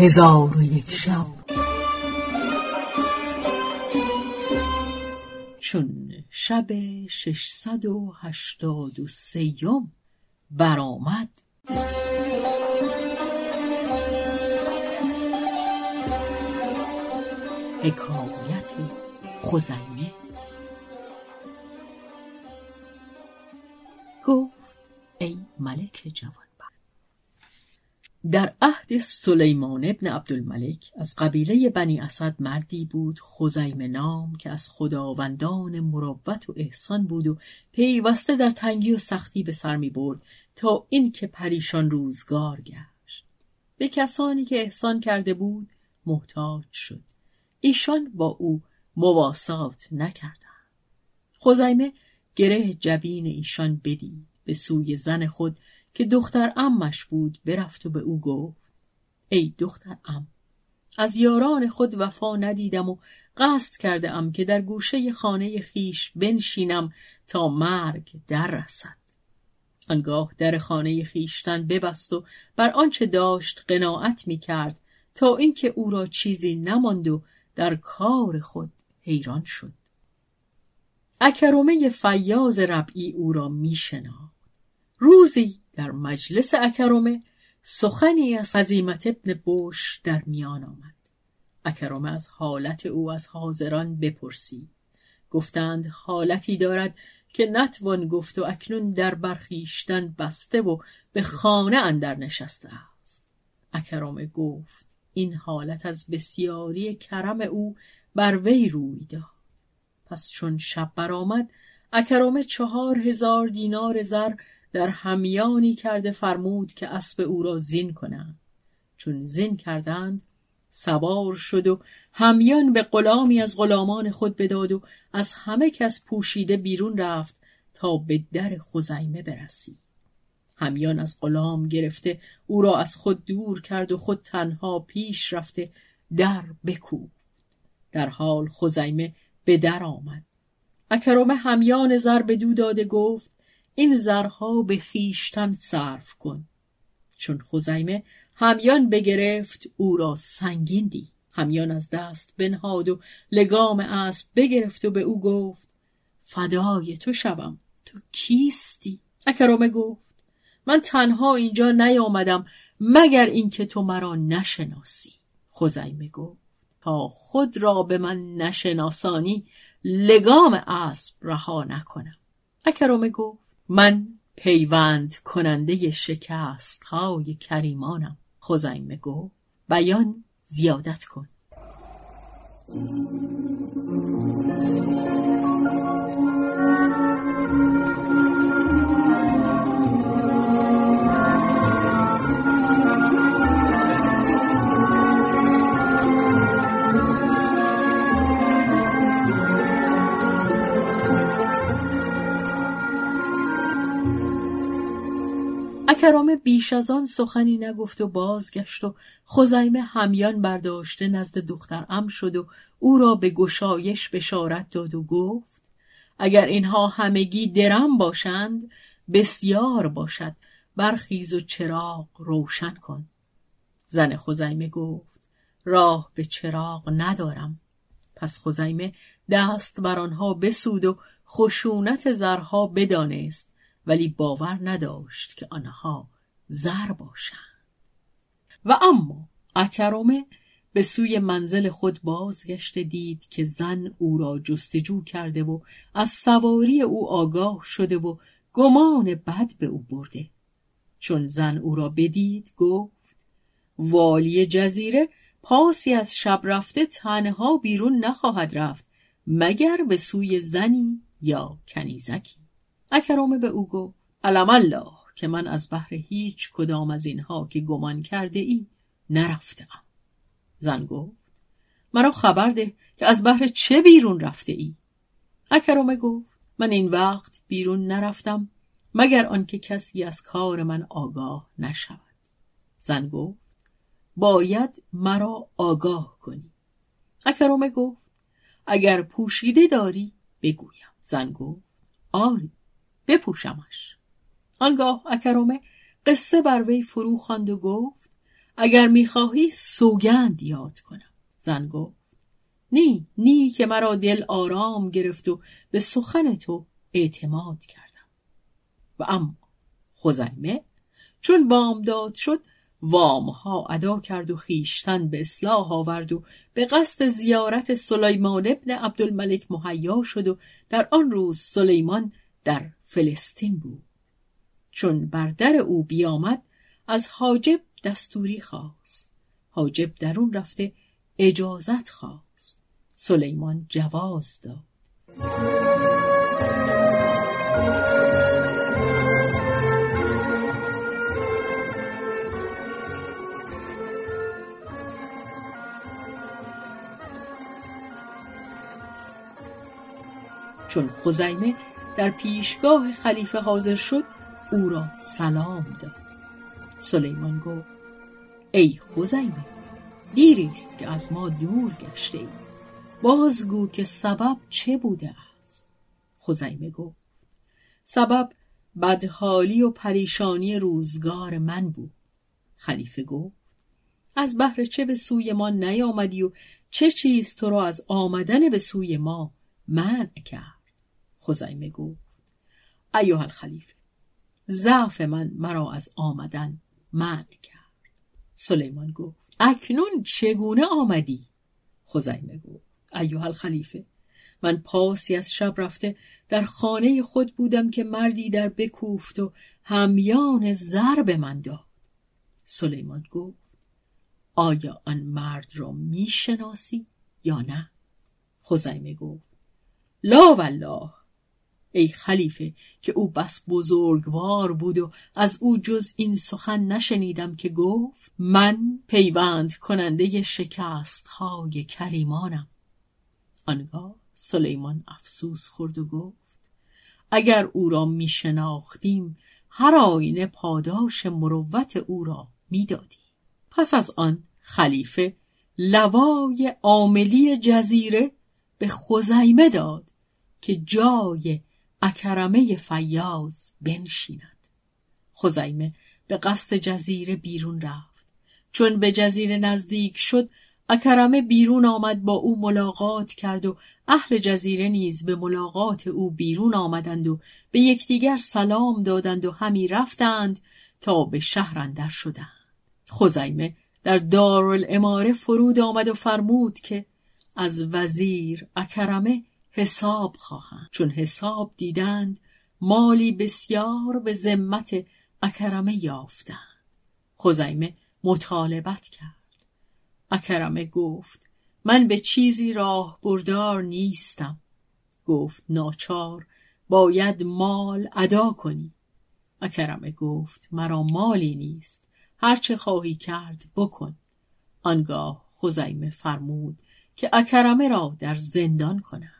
هزار و یک شب. چون شب ششصد و هشتاد و سیم برآمد. حکایت خزیمه. گفت ای ملک جوان در عهد سلیمان ابن عبدالملک از قبیله بنی اسد مردی بود خزیم نام که از خداوندان مروت و احسان بود و پیوسته در تنگی و سختی به سر می برد تا اینکه پریشان روزگار گشت. به کسانی که احسان کرده بود محتاج شد. ایشان با او مواسات نکردند. خزیمه گره جبین ایشان بدید. به سوی زن خود که دختر امش بود برفت و به او گفت ای دختر ام از یاران خود وفا ندیدم و قصد کرده ام که در گوشه خانه خیش بنشینم تا مرگ در رسد. آنگاه در خانه خیشتن ببست و بر آنچه داشت قناعت می کرد تا اینکه او را چیزی نماند و در کار خود حیران شد. اکرمه فیاض ربعی او را می روزی در مجلس اکرمه سخنی از عظیمت ابن بوش در میان آمد. اکرمه از حالت او از حاضران بپرسید. گفتند حالتی دارد که نتوان گفت و اکنون در برخیشتن بسته و به خانه اندر نشسته است. اکرمه گفت این حالت از بسیاری کرم او بر وی روی داد. پس چون شب برآمد اکرمه چهار هزار دینار زر در همیانی کرده فرمود که اسب او را زین کنند. چون زین کردند سوار شد و همیان به غلامی از غلامان خود بداد و از همه کس پوشیده بیرون رفت تا به در خزیمه برسید همیان از غلام گرفته او را از خود دور کرد و خود تنها پیش رفته در بکوب. در حال خزیمه به در آمد. اکرمه همیان زر به دو داده گفت این زرها به خیشتن صرف کن. چون خزیمه همیان بگرفت او را سنگین دی همیان از دست بنهاد و لگام اسب بگرفت و به او گفت فدای تو شوم تو کیستی؟ اکرامه گفت من تنها اینجا نیامدم مگر اینکه تو مرا نشناسی؟ خزیمه گفت تا خود را به من نشناسانی لگام اسب رها نکنم. اکرامه گفت من پیوند کننده شکست های کریمانم. خزیمه گفت بیان زیادت کن. اکرامه بیش از آن سخنی نگفت و بازگشت و خزیمه همیان برداشته نزد دختر ام شد و او را به گشایش بشارت داد و گفت اگر اینها همگی درم باشند بسیار باشد. برخیز و چراغ روشن کن. زن خزیمه گفت راه به چراغ ندارم. پس خزیمه دست بر آنها بسود و خشونت زرها بدانست. ولی باور نداشت که آنها زر باشند. و اما اکرامه به سوی منزل خود بازگشته دید که زن او را جستجو کرده و از سواری او آگاه شده و گمان بد به او برده. چون زن او را بدید گفت والی جزیره پاسی از شب رفته تنها بیرون نخواهد رفت مگر به سوی زنی یا کنیزکی؟ اکرامه به او گفت علم الله که من از بحر هیچ کدام از اینها که گمان کرده ای نرفتم. زن گفت مرا خبر ده که از بحر چه بیرون رفته ای. اکرامه گفت من این وقت بیرون نرفتم مگر آنکه کسی از کار من آگاه نشود. زن گفت باید مرا آگاه کنی. اکرامه گفت اگر پوشیده داری بگویم. زن گفت آری. بپوشمش. آنگاه اکرمه قصه بر وی فرو خواند و گفت اگر می‌خواهی سوگند یاد کنم. زن گفت نی نی که مرا دل آرام گرفت و به سخن تو اعتماد کردم. و اما خزیمه چون بامداد شد وامها ادا کرد و خیشتن به اصلاح آورد و به قصد زیارت سلیمان ابن عبدالملک مهیا شد و در آن روز سلیمان در فلسطین بود. چون بر در او بیامد از حاجب دستوری خواست. حاجب درون رفته اجازت خواست. سلیمان جواز داد. چون خزیمه در پیشگاه خلیفه حاضر شد او را سلام داد. سلیمان گفت ای خزیمه دیری است که از ما دور گشته ای. بازگو که سبب چه بوده است؟ خزیمه گفت سبب بدحالی و پریشانی روزگار من بود. خلیفه گفت از بهر چه به سوی ما نیامدی و چه چیز تو را از آمدن به سوی ما منع کرد؟ خزیمه گفت ایوه الخلیفه ضعف من مرا از آمدن منع کرد. سلیمان گفت اکنون چگونه آمدی؟ خزیمه گفت ایوه الخلیفه من پاسی از شب رفته در خانه خود بودم که مردی در بکوفت و همیان زر به من داد. سلیمان گفت آیا آن مرد را می‌شناسی یا نه؟ خزیمه گفت لا والله ای خلیفه که او بس بزرگوار بود و از او جز این سخن نشنیدم که گفت من پیوند کننده شکست های کریمانم. آنگاه سلیمان افسوس خورد و گفت اگر او را می شناختیم هر آینه پاداش مروت او را می‌دادیم. پس از آن خلیفه لوای عاملی جزیره به خزیمه داد که جای اکرمه فیاز بنشیند. خزیمه به قصد جزیره بیرون رفت. چون به جزیره نزدیک شد اکرمه بیرون آمد با او ملاقات کرد و اهل جزیره نیز به ملاقات او بیرون آمدند و به یکدیگر سلام دادند و همی رفتند تا به شهر اندر شدند. خزیمه در دارالاماره فرود آمد و فرمود که از وزیر اکرمه حساب خواهند. چون حساب دیدند مالی بسیار به ذمت اکرمه یافتند. خزیمه مطالبت کرد. اکرمه گفت من به چیزی راه بردار نیستم. گفت ناچار باید مال ادا کنی. اکرمه گفت مرا مالی نیست. هرچه خواهی کرد بکن. آنگاه خزیمه فرمود که اکرمه را در زندان کند